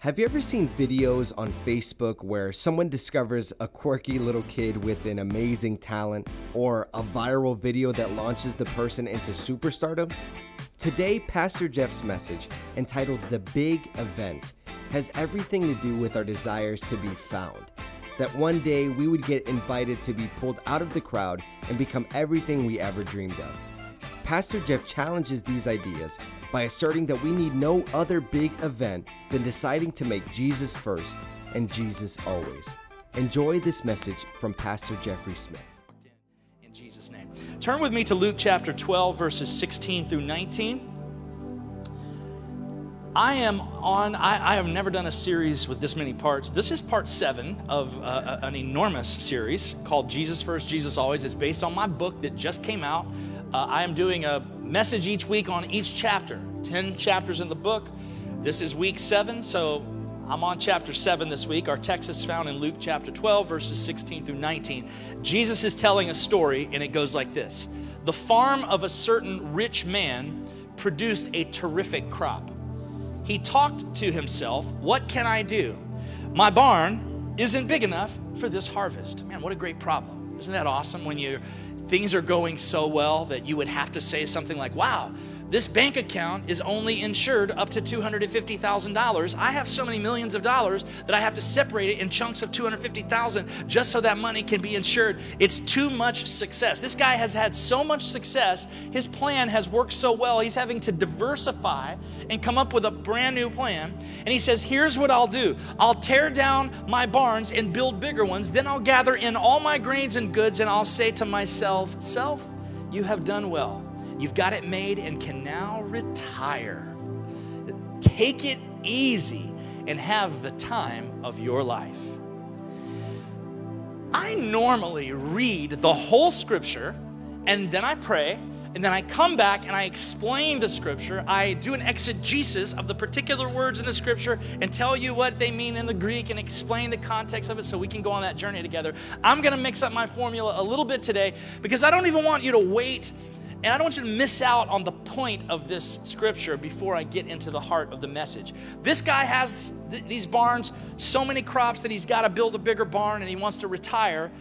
Have you ever seen videos on Facebook where someone discovers a quirky little kid with an amazing talent or a viral video that launches the person into superstardom? Today, Pastor Jeff's message, entitled The Big Event, has everything to do with our desires to be found. That one day we would get invited to be pulled out of the crowd and become everything we ever dreamed of. Pastor Jeff challenges these ideas by asserting that we need no other big event than deciding to make Jesus first and Jesus always. Enjoy this message from Pastor Jeffrey Smith. In Jesus' name. Turn with me to Luke chapter 12, verses 16 through 19. I am on, I, I, have never done a series with this many parts. This is part seven of uh, an enormous series called Jesus First, Jesus Always. It's based on my book that just came out uh, I am doing a message each week on each chapter, 10 chapters in the book. This is week seven, so I'm on chapter 7 this week. Our text is found in Luke chapter 12, verses 16 through 19. Jesus is telling a story, and it goes like this The farm of a certain rich man produced a terrific crop. He talked to himself, What can I do? My barn isn't big enough for this harvest. Man, what a great problem. Isn't that awesome when you things are going so well that you would have to say something like, wow, this bank account is only insured up to $250,000. I have so many millions of dollars that I have to separate it in chunks of 250,000 just so that money can be insured. It's too much success. This guy has had so much success. His plan has worked so well. He's having to diversify and come up with a brand new plan. And he says, "Here's what I'll do. I'll tear down my barns and build bigger ones. Then I'll gather in all my grains and goods and I'll say to myself, self, you have done well." You've got it made and can now retire. Take it easy and have the time of your life. I normally read the whole scripture and then I pray and then I come back and I explain the scripture. I do an exegesis of the particular words in the scripture and tell you what they mean in the Greek and explain the context of it so we can go on that journey together. I'm going to mix up my formula a little bit today because I don't even want you to wait and I don't want you to miss out on the point of this scripture before I get into the heart of the message. This guy has th- these barns, so many crops that he's got to build a bigger barn and he wants to retire.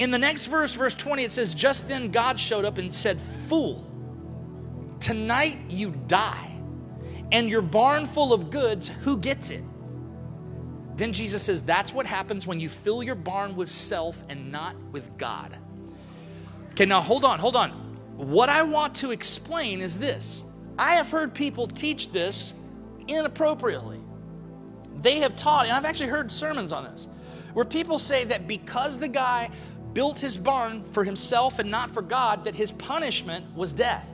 In the next verse, verse 20, it says, Just then God showed up and said, Fool, tonight you die, and your barn full of goods, who gets it? Then Jesus says, That's what happens when you fill your barn with self and not with God. Okay, now hold on, hold on what I want to explain is this I have heard people teach this inappropriately. They have taught, and I've actually heard sermons on this, where people say that because the guy built his barn for himself and not for God, that his punishment was death.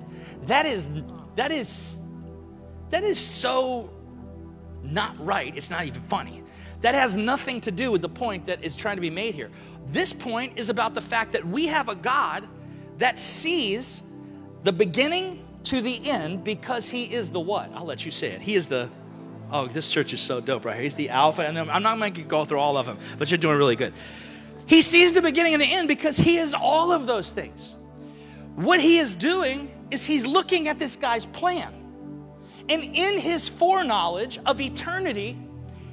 That is, that is, that is so not right. It's not even funny. That has nothing to do with the point that is trying to be made here. This point is about the fact that we have a God that sees the beginning to the end because he is the what? I'll let you say it. He is the, oh, this church is so dope right here. He's the Alpha, and I'm not going to go through all of them, but you're doing really good. He sees the beginning and the end because he is all of those things. What he is doing is he's looking at this guy's plan. And in his foreknowledge of eternity,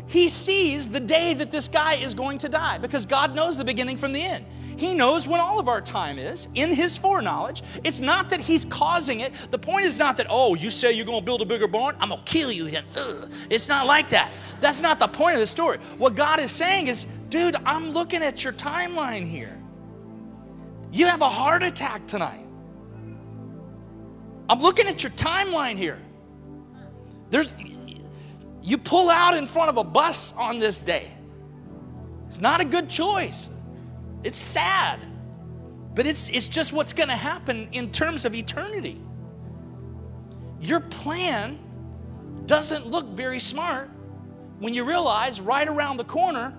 he sees the day that this guy is going to die because God knows the beginning from the end. He knows when all of our time is in His foreknowledge. It's not that He's causing it. The point is not that, oh, you say you're going to build a bigger barn, I'm going to kill you. Then, It's not like that. That's not the point of the story. What God is saying is, dude, I'm looking at your timeline here. You have a heart attack tonight. I'm looking at your timeline here. There's, you pull out in front of a bus on this day. It's not a good choice. It's sad, but it's, it's just what's going to happen in terms of eternity. Your plan doesn't look very smart when you realize right around the corner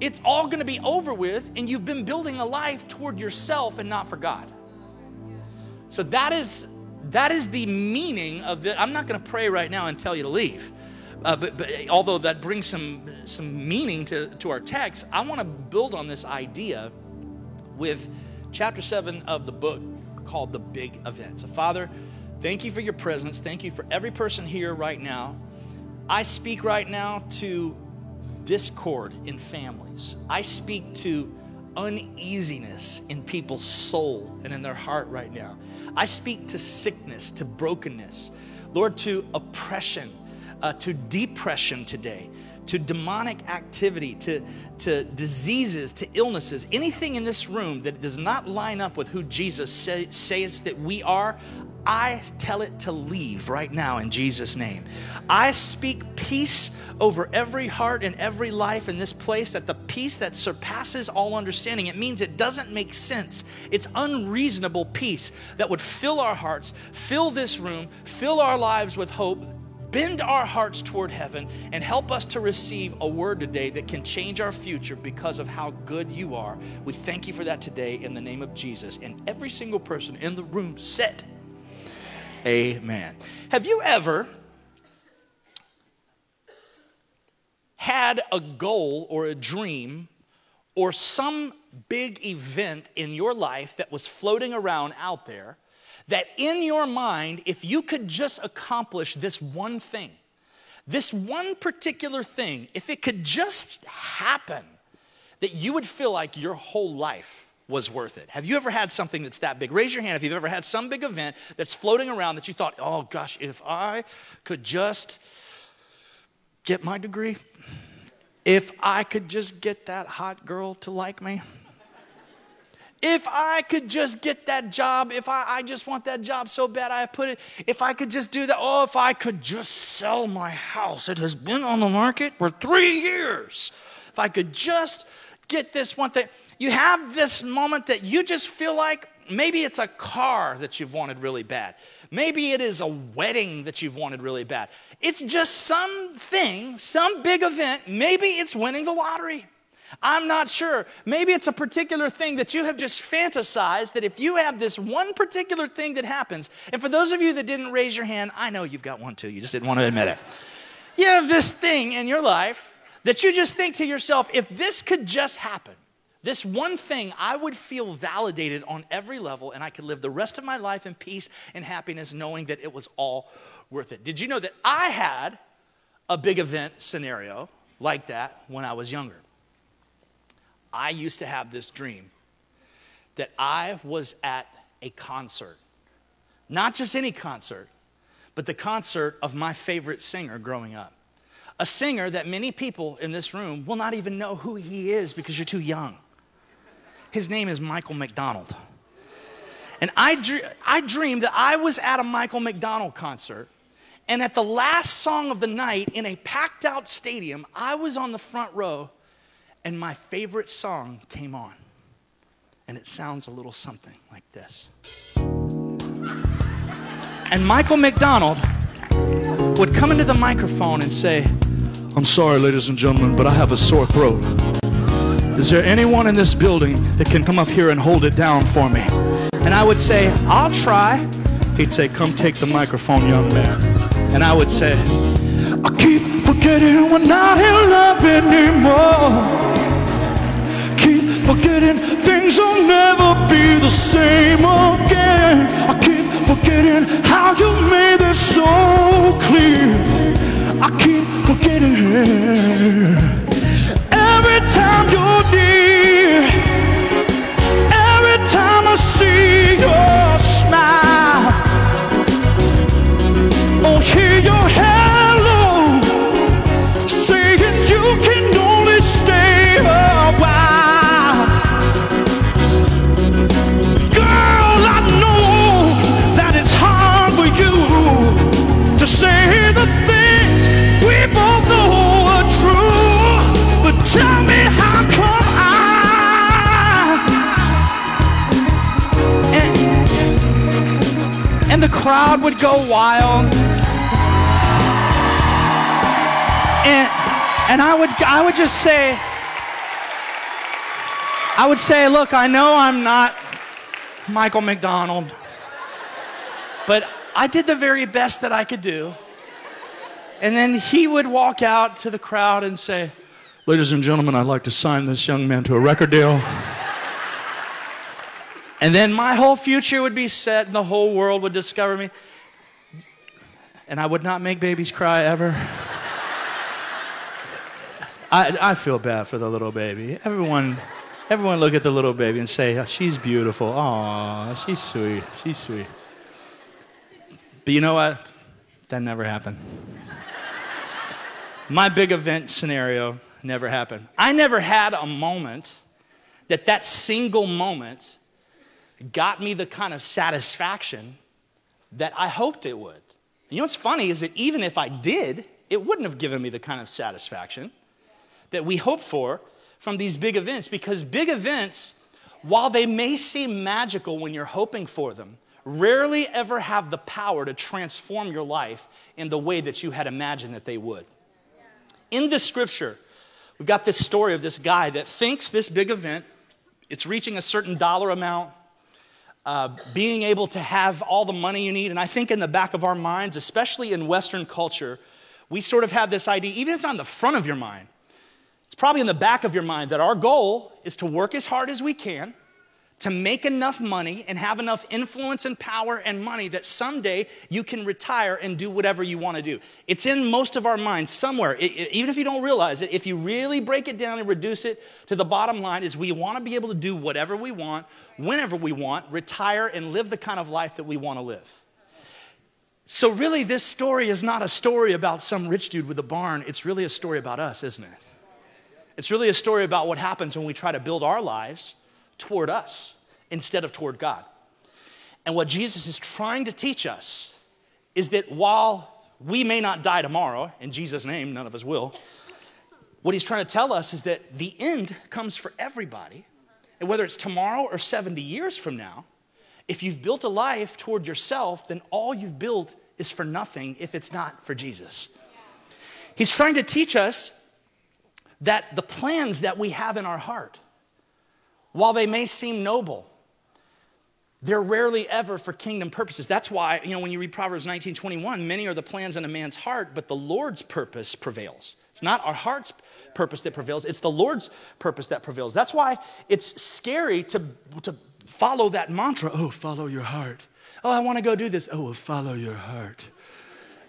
it's all going to be over with and you've been building a life toward yourself and not for God. So that is that is the meaning of the I'm not going to pray right now and tell you to leave. Uh, but, but although that brings some, some meaning to, to our text, I want to build on this idea with chapter 7 of the book called The Big Event. So, Father, thank you for your presence. Thank you for every person here right now. I speak right now to discord in families. I speak to uneasiness in people's soul and in their heart right now. I speak to sickness, to brokenness, Lord, to oppression, uh, to depression today, to demonic activity, to, to diseases, to illnesses, anything in this room that does not line up with who Jesus say, says that we are, I tell it to leave right now in Jesus' name. I speak peace over every heart and every life in this place, that the peace that surpasses all understanding, it means it doesn't make sense. It's unreasonable peace that would fill our hearts, fill this room, fill our lives with hope, bend our hearts toward heaven, and help us to receive a word today that can change our future because of how good you are. We thank you for that today in the name of Jesus. And every single person in the room said, Amen. Have you ever had a goal or a dream or some big event in your life that was floating around out there that in your mind, if you could just accomplish this one thing, this one particular thing, if it could just happen, that you would feel like your whole life was worth it. Have you ever had something that's that big? Raise your hand if you've ever had some big event that's floating around that you thought, oh gosh, if I could just get my degree, if I could just get that hot girl to like me, if I could just get that job, if I, I just want that job so bad, I put it, if I could just do that, oh, if I could just sell my house. It has been on the market for three years. If I could just get this one thing you have this moment that you just feel like maybe it's a car that you've wanted really bad. Maybe it is a wedding that you've wanted really bad. It's just something, some big event. Maybe it's winning the lottery. I'm not sure. Maybe it's a particular thing that you have just fantasized that if you have this one particular thing that happens, and for those of you that didn't raise your hand, I know you've got one too, you just didn't want to admit it. You have this thing in your life that you just think to yourself, if this could just happen, this one thing, I would feel validated on every level, and I could live the rest of my life in peace and happiness knowing that it was all worth it. Did you know that I had a big event scenario like that when I was younger? I used to have this dream that I was at a concert, not just any concert, but the concert of my favorite singer growing up. A singer that many people in this room will not even know who he is because you're too young. His name is Michael McDonald. And I, dr- I dreamed that I was at a Michael McDonald concert, and at the last song of the night in a packed out stadium, I was on the front row, and my favorite song came on. And it sounds a little something like this. And Michael McDonald would come into the microphone and say, I'm sorry, ladies and gentlemen, but I have a sore throat. Is there anyone in this building that can come up here and hold it down for me? And I would say, I'll try. He'd say, Come take the microphone, young man. And I would say, I keep forgetting we're not in love anymore. Forgetting things will never be the same again. I keep forgetting how you made it so clear. I keep forgetting. Go wild. And and I would I would just say I would say, look, I know I'm not Michael McDonald, but I did the very best that I could do. And then he would walk out to the crowd and say, Ladies and gentlemen, I'd like to sign this young man to a record deal. and then my whole future would be set and the whole world would discover me. And I would not make babies cry ever. I, I feel bad for the little baby. Everyone, everyone look at the little baby and say, oh, she's beautiful. Aw, she's sweet. She's sweet. But you know what? That never happened. My big event scenario never happened. I never had a moment that that single moment got me the kind of satisfaction that I hoped it would. You know what's funny is that even if I did, it wouldn't have given me the kind of satisfaction that we hope for from these big events because big events, while they may seem magical when you're hoping for them, rarely ever have the power to transform your life in the way that you had imagined that they would. In this scripture, we've got this story of this guy that thinks this big event, it's reaching a certain dollar amount, uh, being able to have all the money you need. And I think in the back of our minds, especially in Western culture, we sort of have this idea, even if it's on the front of your mind, it's probably in the back of your mind that our goal is to work as hard as we can to make enough money and have enough influence and power and money that someday you can retire and do whatever you want to do. It's in most of our minds somewhere. It, it, even if you don't realize it, if you really break it down and reduce it to the bottom line is we want to be able to do whatever we want, whenever we want, retire and live the kind of life that we want to live. So really this story is not a story about some rich dude with a barn. It's really a story about us, isn't it? It's really a story about what happens when we try to build our lives toward us instead of toward God. And what Jesus is trying to teach us is that while we may not die tomorrow, in Jesus' name, none of us will, what he's trying to tell us is that the end comes for everybody. And whether it's tomorrow or 70 years from now, if you've built a life toward yourself, then all you've built is for nothing if it's not for Jesus. He's trying to teach us that the plans that we have in our heart, while they may seem noble, they're rarely ever for kingdom purposes. That's why, you know, when you read Proverbs 19 21, many are the plans in a man's heart, but the Lord's purpose prevails. It's not our heart's purpose that prevails, it's the Lord's purpose that prevails. That's why it's scary to, to follow that mantra oh, follow your heart. Oh, I want to go do this. Oh, follow your heart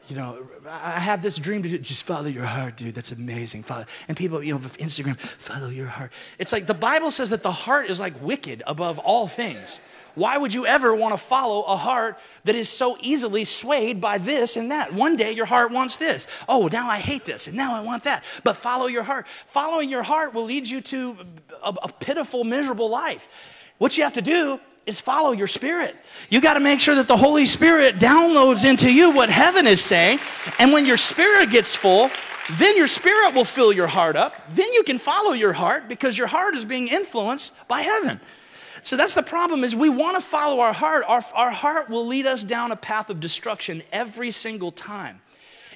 you know, I have this dream to do, just follow your heart, dude. That's amazing. Follow. And people, you know, Instagram, follow your heart. It's like the Bible says that the heart is like wicked above all things. Why would you ever want to follow a heart that is so easily swayed by this and that? One day your heart wants this. Oh, now I hate this and now I want that. But follow your heart. Following your heart will lead you to a, a pitiful, miserable life. What you have to do is follow your spirit. You got to make sure that the Holy Spirit downloads into you what heaven is saying. And when your spirit gets full, then your spirit will fill your heart up. Then you can follow your heart because your heart is being influenced by heaven. So that's the problem is we want to follow our heart. Our, our heart will lead us down a path of destruction every single time.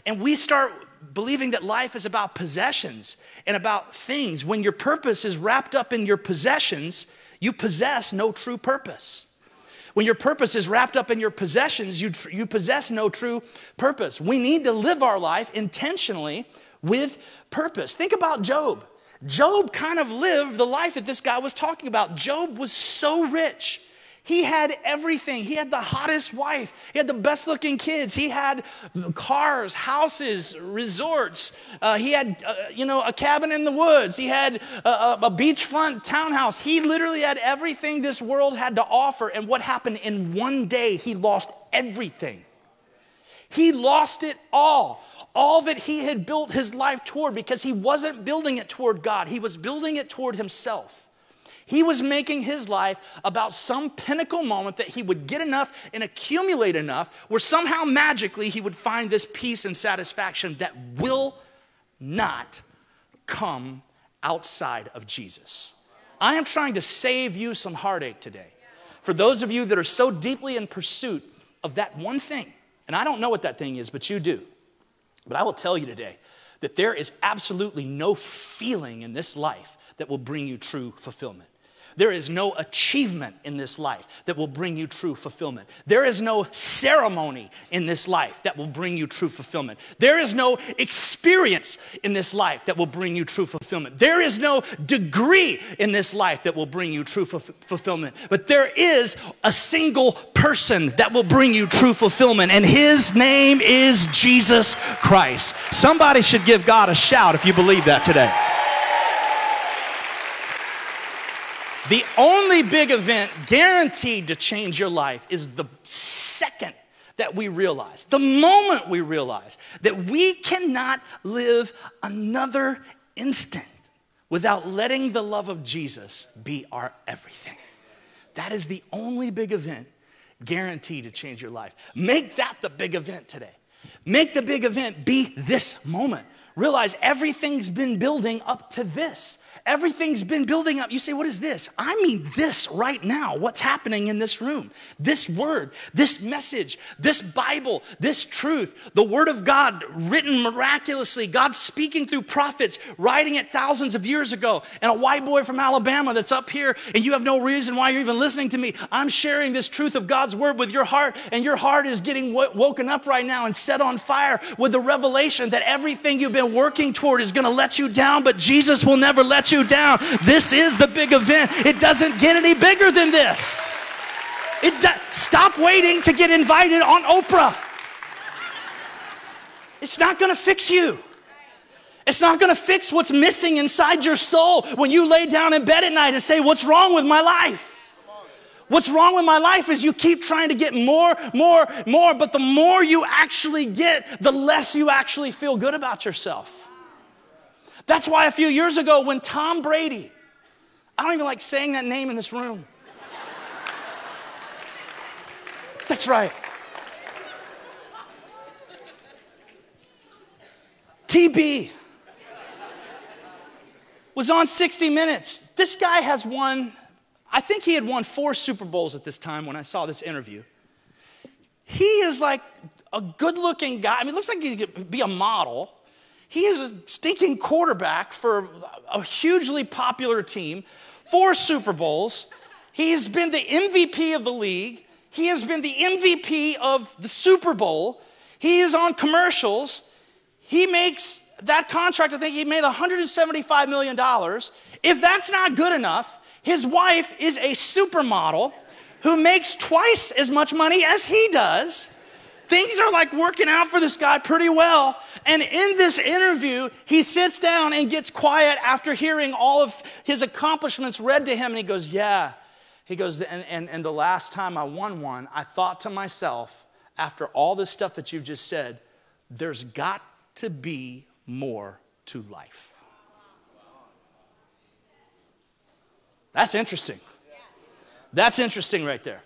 And we start believing that life is about possessions and about things. When your purpose is wrapped up in your possessions, you possess no true purpose. When your purpose is wrapped up in your possessions, you, you possess no true purpose. We need to live our life intentionally with purpose. Think about Job. Job kind of lived the life that this guy was talking about. Job was so rich. He had everything. He had the hottest wife. He had the best looking kids. He had cars, houses, resorts. Uh, he had, uh, you know, a cabin in the woods. He had a, a beachfront townhouse. He literally had everything this world had to offer. And what happened in one day, he lost everything. He lost it all. All that he had built his life toward because he wasn't building it toward God, he was building it toward himself. He was making his life about some pinnacle moment that he would get enough and accumulate enough where somehow magically he would find this peace and satisfaction that will not come outside of Jesus. I am trying to save you some heartache today. For those of you that are so deeply in pursuit of that one thing, and I don't know what that thing is, but you do. But I will tell you today that there is absolutely no feeling in this life that will bring you true fulfillment. There is no achievement in this life that will bring you true fulfillment. There is no ceremony in this life that will bring you true fulfillment. There is no experience in this life that will bring you true fulfillment. There is no degree in this life that will bring you true fulfillment. But there is a single person that will bring you true fulfillment, and his name is Jesus Christ. Somebody should give God a shout if you believe that today. The only big event guaranteed to change your life is the second that we realize, the moment we realize that we cannot live another instant without letting the love of Jesus be our everything. That is the only big event guaranteed to change your life. Make that the big event today. Make the big event be this moment. Realize everything's been building up to this. Everything's been building up. You say, What is this? I mean, this right now, what's happening in this room. This word, this message, this Bible, this truth, the word of God written miraculously, God speaking through prophets, writing it thousands of years ago, and a white boy from Alabama that's up here, and you have no reason why you're even listening to me. I'm sharing this truth of God's word with your heart, and your heart is getting w- woken up right now and set on fire with the revelation that everything you've been working toward is going to let you down, but Jesus will never let you down. This is the big event. It doesn't get any bigger than this. It do- stop waiting to get invited on Oprah. It's not going to fix you. It's not going to fix what's missing inside your soul when you lay down in bed at night and say, What's wrong with my life? What's wrong with my life is you keep trying to get more, more, more, but the more you actually get, the less you actually feel good about yourself. That's why a few years ago, when Tom Brady, I don't even like saying that name in this room. That's right. TB was on 60 Minutes. This guy has won, I think he had won four Super Bowls at this time when I saw this interview. He is like a good looking guy. I mean, looks like he could be a model. He is a stinking quarterback for a hugely popular team, four Super Bowls. He has been the MVP of the league. He has been the MVP of the Super Bowl. He is on commercials. He makes that contract, I think he made $175 million. If that's not good enough, his wife is a supermodel who makes twice as much money as he does. Things are like working out for this guy pretty well. And in this interview, he sits down and gets quiet after hearing all of his accomplishments read to him. And he goes, Yeah. He goes, and, and, and the last time I won one, I thought to myself, after all this stuff that you've just said, there's got to be more to life. That's interesting. That's interesting right there.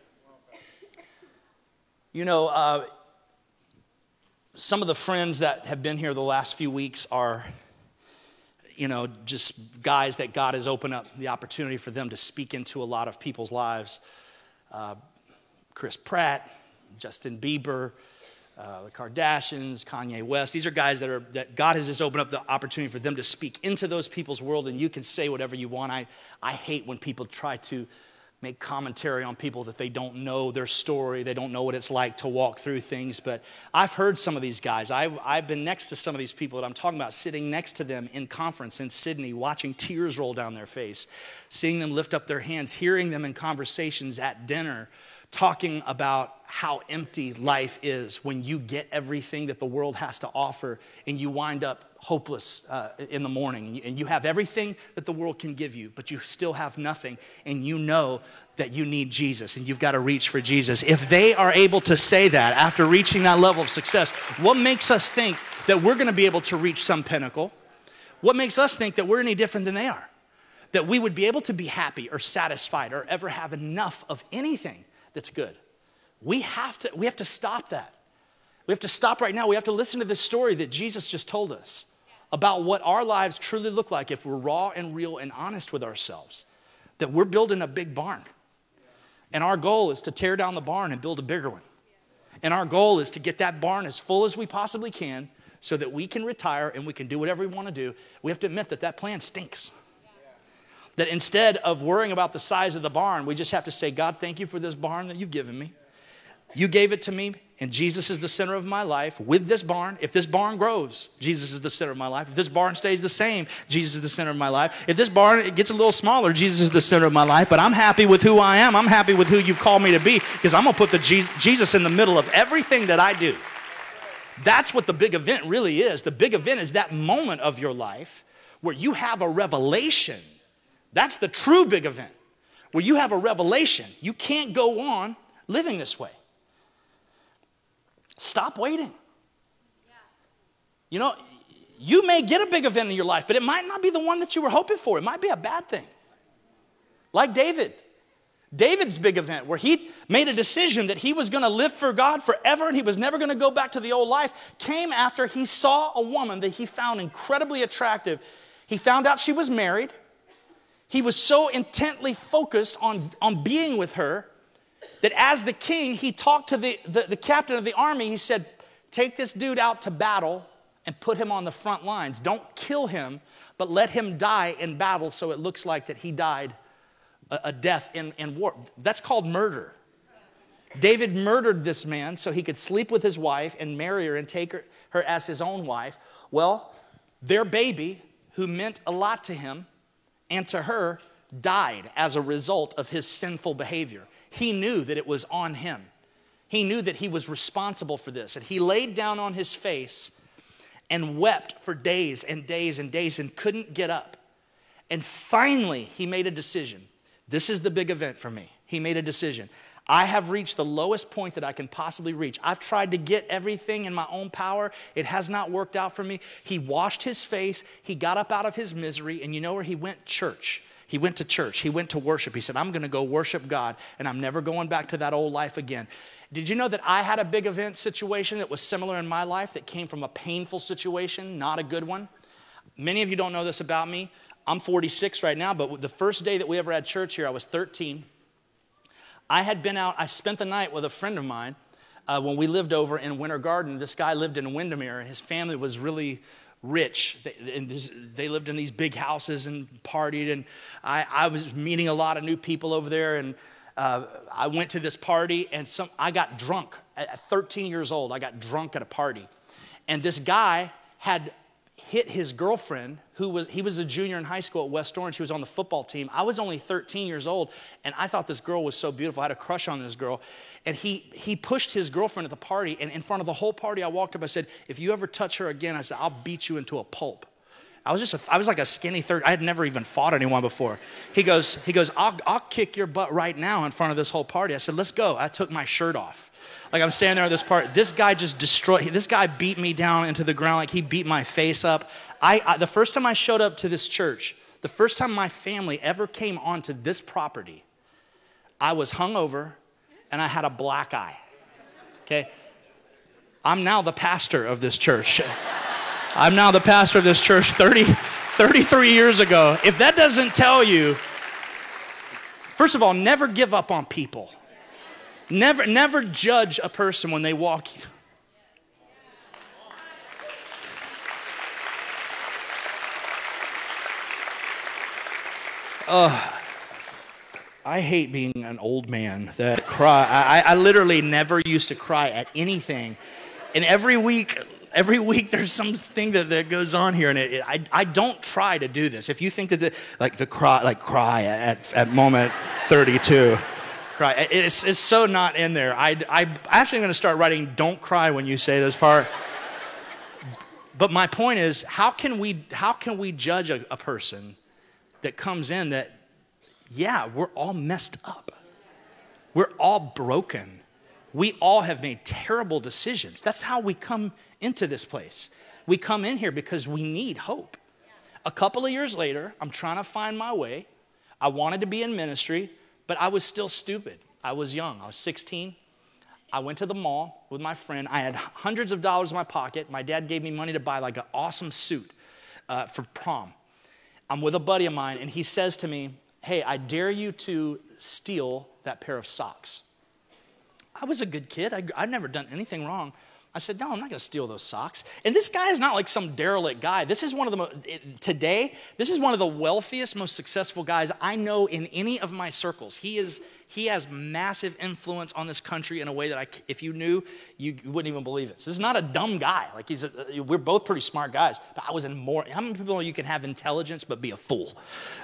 You know, uh, some of the friends that have been here the last few weeks are, you know, just guys that God has opened up the opportunity for them to speak into a lot of people's lives. Uh, Chris Pratt, Justin Bieber, uh, the Kardashians, Kanye West. These are guys that are that God has just opened up the opportunity for them to speak into those people's world, and you can say whatever you want. I, I hate when people try to make commentary on people that they don't know their story, they don't know what it's like to walk through things. But I've heard some of these guys. I, I've been next to some of these people that I'm talking about, sitting next to them in conference in Sydney, watching tears roll down their face, seeing them lift up their hands, hearing them in conversations at dinner talking about how empty life is when you get everything that the world has to offer and you wind up hopeless uh, in the morning and you have everything that the world can give you, but you still have nothing and you know that you need Jesus and you've got to reach for Jesus. If they are able to say that after reaching that level of success, what makes us think that we're going to be able to reach some pinnacle? What makes us think that we're any different than they are? That we would be able to be happy or satisfied or ever have enough of anything that's good. We have to, we have to stop that. We have to stop right now. We have to listen to this story that Jesus just told us about what our lives truly look like if we're raw and real and honest with ourselves. That we're building a big barn. And our goal is to tear down the barn and build a bigger one. And our goal is to get that barn as full as we possibly can so that we can retire and we can do whatever we want to do. We have to admit that that plan stinks. That instead of worrying about the size of the barn, we just have to say, God, thank you for this barn that you've given me. You gave it to me, and Jesus is the center of my life with this barn. If this barn grows, Jesus is the center of my life. If this barn stays the same, Jesus is the center of my life. If this barn it gets a little smaller, Jesus is the center of my life. But I'm happy with who I am. I'm happy with who you've called me to be because I'm going to put the Jesus in the middle of everything that I do. That's what the big event really is. The big event is that moment of your life where you have a revelation that's the true big event. where you have a revelation. You can't go on living this way. Stop waiting. You know, you may get a big event in your life, but it might not be the one that you were hoping for. It might be a bad thing. Like David. David's big event, where he made a decision that he was going to live for God forever and he was never going to go back to the old life, came after he saw a woman that he found incredibly attractive. He found out she was married. He was so intently focused on, on being with her that as the king, he talked to the, the, the captain of the army. He said, Take this dude out to battle and put him on the front lines. Don't kill him, but let him die in battle so it looks like that he died a, a death in, in war. That's called murder. David murdered this man so he could sleep with his wife and marry her and take her, her as his own wife. Well, their baby, who meant a lot to him and to her, died as a result of his sinful behavior. He knew that it was on him. He knew that he was responsible for this. And he laid down on his face and wept for days and days and days and couldn't get up. And finally, he made a decision. This is the big event for me. He made a decision. I have reached the lowest point that I can possibly reach. I've tried to get everything in my own power. It has not worked out for me. He washed his face. He got up out of his misery. And you know where he went? Church. He went to church. He went to worship. He said, I'm going to go worship God, and I'm never going back to that old life again. Did you know that I had a big event situation that was similar in my life that came from a painful situation, not a good one? Many of you don't know this about me. I'm 46 right now, but the first day that we ever had church here, I was 13. I had been out, I spent the night with a friend of mine uh, when we lived over in Winter Garden. This guy lived in Windermere, and his family was really rich. They, they, lived in these big houses and partied, and I, I, was meeting a lot of new people over there. And uh, I went to this party, and some, I got drunk at 13 years old. I got drunk at a party, and this guy had hit his girlfriend who was he was a junior in high school at west orange. He was on the football team. I was only 13 years old and i thought this girl was so beautiful. I had a crush on this girl. And he he pushed his girlfriend at the party and in front of the whole party i walked up. I said if you ever touch her again i said i'll beat you into a pulp I was just, a, I was like a skinny third. I had never even fought anyone before. He goes, he goes, I'll, I'll kick your butt right now in front of this whole party. I said, let's go. I took my shirt off. Like I'm standing there at this part. This guy just destroyed. This guy beat me down into the ground. Like he beat my face up. I, I the first time I showed up to this church, the first time my family ever came onto this property, I was hungover and I had a black eye. Okay, I'm now the pastor of this church. I'm now the pastor of this church 30, 33 years ago. If that doesn't tell you, first of all, never give up on people. Never, never judge a person when they walk. Uh, I hate being an old man that cry. I, I literally never used to cry at anything. And every week, every week there's something that, that goes on here and it, it, I, I don't try to do this if you think that the, like the cry like cry at, at moment 32 cry. It's, it's so not in there. I, I actually going to start writing "Don't cry when you say this part." but my point is, how can we how can we judge a, a person that comes in that, yeah, we're all messed up, we're all broken, we all have made terrible decisions. That's how we come into this place. We come in here because we need hope. A couple of years later, I'm trying to find my way. I wanted to be in ministry. But I was still stupid. I was young, I was 16. I went to the mall with my friend. I had hundreds of dollars in my pocket. My dad gave me money to buy like an awesome suit uh, for prom. I'm with a buddy of mine, and he says to me, Hey, I dare you to steal that pair of socks. I was a good kid. I, I'd never done anything wrong. I said, No, I'm not going to steal those socks. And this guy is not like some derelict guy. This is one of the, mo- today, this is one of the wealthiest, most successful guys I know in any of my circles. He is, he has massive influence on this country in a way that I, if you knew, you wouldn't even believe it. So this is not a dumb guy. Like he's, a, we're both pretty smart guys. But I was in more. How many people know you can have intelligence but be a fool?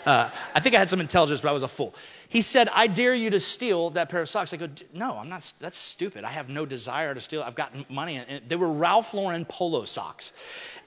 Uh, I think I had some intelligence, but I was a fool. He said, I dare you to steal that pair of socks. I go, no, I'm not, that's stupid. I have no desire to steal. I've got money. And they were Ralph Lauren polo socks.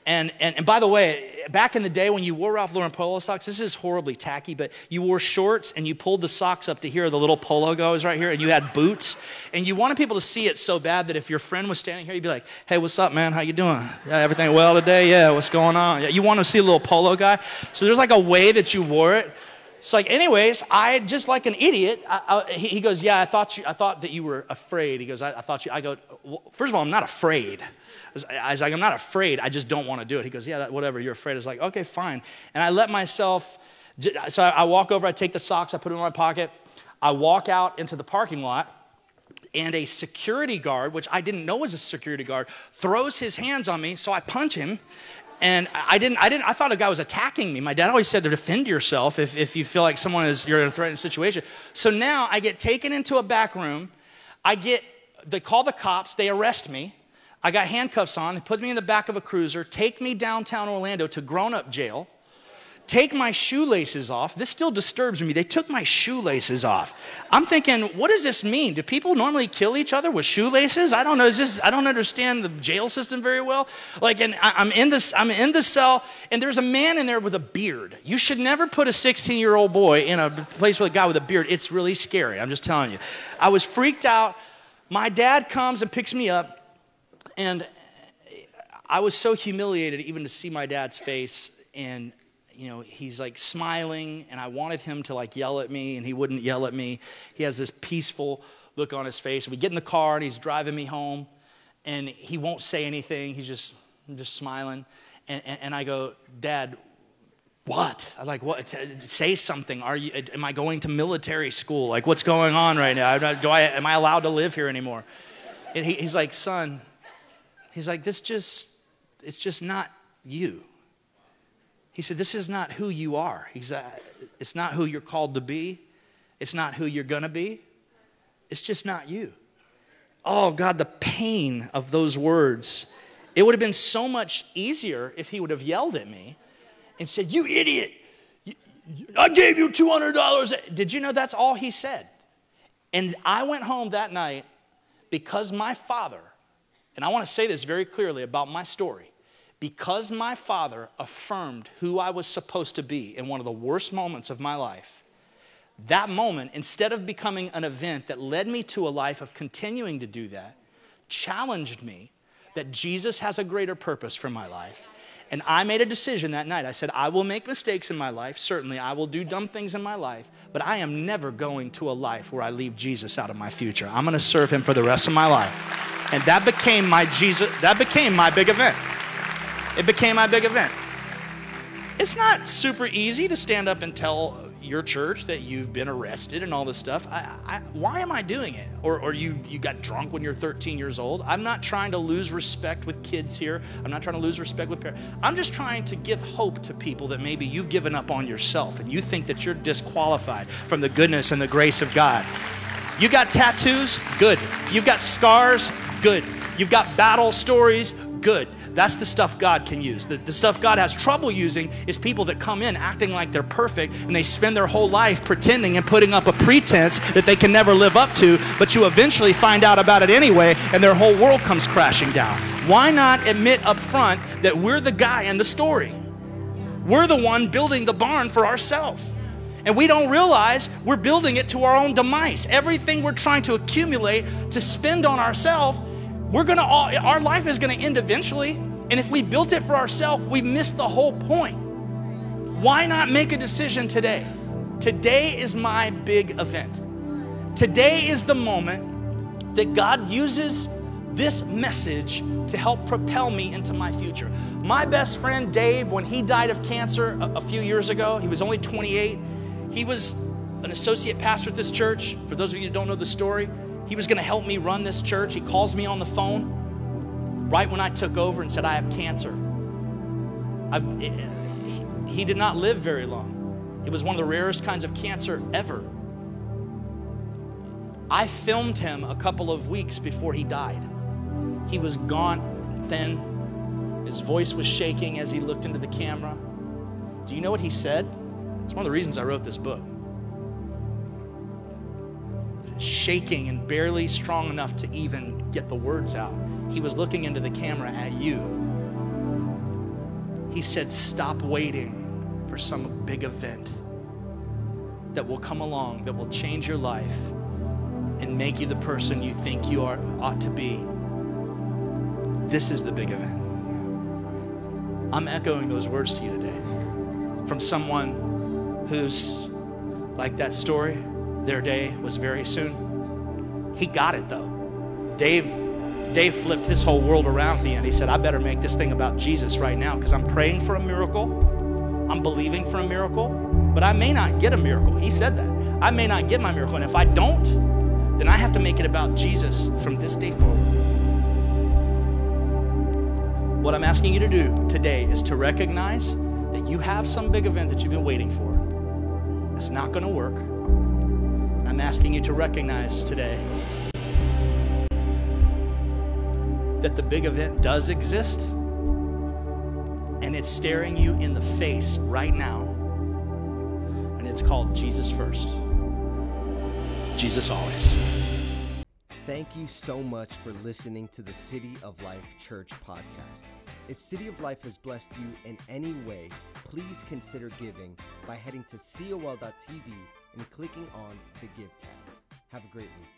And, and, and by the way, back in the day when you wore Ralph Lauren polo socks, this is horribly tacky, but you wore shorts and you pulled the socks up to here, the little polo goes right here, and you had boots. And you wanted people to see it so bad that if your friend was standing here, you'd be like, hey, what's up, man? How you doing? Yeah, everything well today? Yeah, what's going on? Yeah, you want to see a little polo guy? So there's like a way that you wore it. It's like, anyways, I just like an idiot. I, I, he, goes, yeah, I thought you, I thought that you were afraid. He goes, I, I thought you. I go, well, first of all, I'm not afraid. I was like, I'm not afraid. I just don't want to do it. He goes, Yeah, whatever. You're afraid. I was like, Okay, fine. And I let myself, so I, walk over, I take the socks, I put them in my pocket. I walk out into the parking lot, and a security guard, which I didn't know was a security guard, throws his hands on me. So I punch him. And I didn't, I didn't, I thought a guy was attacking me. My dad always said to defend yourself if, if you feel like someone is, you're in a threatened situation. So now I get taken into a back room. I get, they call the cops, they arrest me. I got handcuffs on, put me in the back of a cruiser, take me downtown Orlando to grown up jail, take my shoelaces off. This still disturbs me. They took my shoelaces off. I'm thinking, what does this mean? Do people normally kill each other with shoelaces? I don't know. Is this, I don't understand the jail system very well. Like, and I'm in this, I'm in the cell, and there's a man in there with a beard. You should never put a 16 year old boy in a place with a guy with a beard. It's really scary. I'm just telling you. I was freaked out. My dad comes and picks me up and I was so humiliated even to see my dad's face and you know he's like smiling and I wanted him to like yell at me and he wouldn't yell at me. He has this peaceful look on his face. We get in the car and he's driving me home and he won't say anything. He's just just smiling. And, and, and I go, Dad, what? I'm like, what? Say something. Are you? Am I going to military school? Like, what's going on right now? Do I? Am I allowed to live here anymore? And he, he's like, son, He's like, this just, it's just not you. He said, this is not who you are. He's, it's not who you're called to be. It's not who you're gonna be. It's just not you. Oh, God, the pain of those words. It would have been so much easier if he would have yelled at me and said, You idiot, I gave you $200. Did you know that's all he said? And I went home that night because my father and I want to say this very clearly about my story. Because my father affirmed who I was supposed to be in one of the worst moments of my life, that moment, instead of becoming an event that led me to a life of continuing to do that, challenged me that Jesus has a greater purpose for my life. And I made a decision that night. I said, I will make mistakes in my life. Certainly, I will do dumb things in my life. But I am never going to a life where I leave Jesus out of my future. I'm going to serve him for the rest of my life. And that became my Jesus, that became my big event. It became my big event. It's not super easy to stand up and tell your church that you've been arrested and all this stuff. I, I, why am I doing it? Or, or you, you got drunk when you're 13 years old. I'm not trying to lose respect with kids here. I'm not trying to lose respect with parents. I'm just trying to give hope to people that maybe you've given up on yourself and you think that you're disqualified from the goodness and the grace of God. You got tattoos? Good. You've got scars? Good. You've got battle stories? Good. That's the stuff God can use. The, the stuff God has trouble using is people that come in acting like they're perfect and they spend their whole life pretending and putting up a pretense that they can never live up to, but you eventually find out about it anyway and their whole world comes crashing down. Why not admit up front that we're the guy in the story? We're the one building the barn for ourselves. And we don't realize we're building it to our own demise. Everything we're trying to accumulate to spend on ourselves, we're gonna all, our life is gonna end eventually. And if we built it for ourselves, we missed the whole point. Why not make a decision today? Today is my big event. Today is the moment that God uses this message to help propel me into my future. My best friend Dave, when he died of cancer a, a few years ago, he was only 28 he was an associate pastor at this church. For those of you who don't know the story, he was going to help me run this church. He calls me on the phone right when I took over and said, I have cancer. It, eh, eh, he did not live very long. It was one of the rarest kinds of cancer ever. I filmed him a couple of weeks before he died. He was gaunt and thin. His voice was shaking as he looked into the camera. Do you know what he said? It's one of the reasons I wrote this book. Shaking and barely strong enough to even get the words out. He was looking into the camera at you. He said, Stop waiting for some big event that will come along, that will change your life and make you the person you think you are, ought to be. This is the big event. I'm echoing those words to you today from someone who's like that story, their day was very soon. He got it though. Dave Dave flipped his whole world around at the end. He said, I better make this thing about Jesus right now because I'm praying for a miracle. I'm believing for a miracle, but I may not get a miracle. He said that. I may not get my miracle. And if I don't, then I have to make it about Jesus from this day forward. What I'm asking you to do today is to recognize that you have some big event that you've been waiting for. It's not going to work. I'm asking you to recognize today that the big event does exist and it's staring you in the face right now. And it's called Jesus First. Jesus Always. Thank you so much for listening to the City of Life Church podcast. If City of Life has blessed you in any way, please consider giving by heading to col.tv and clicking on the Give tab. Have a great week.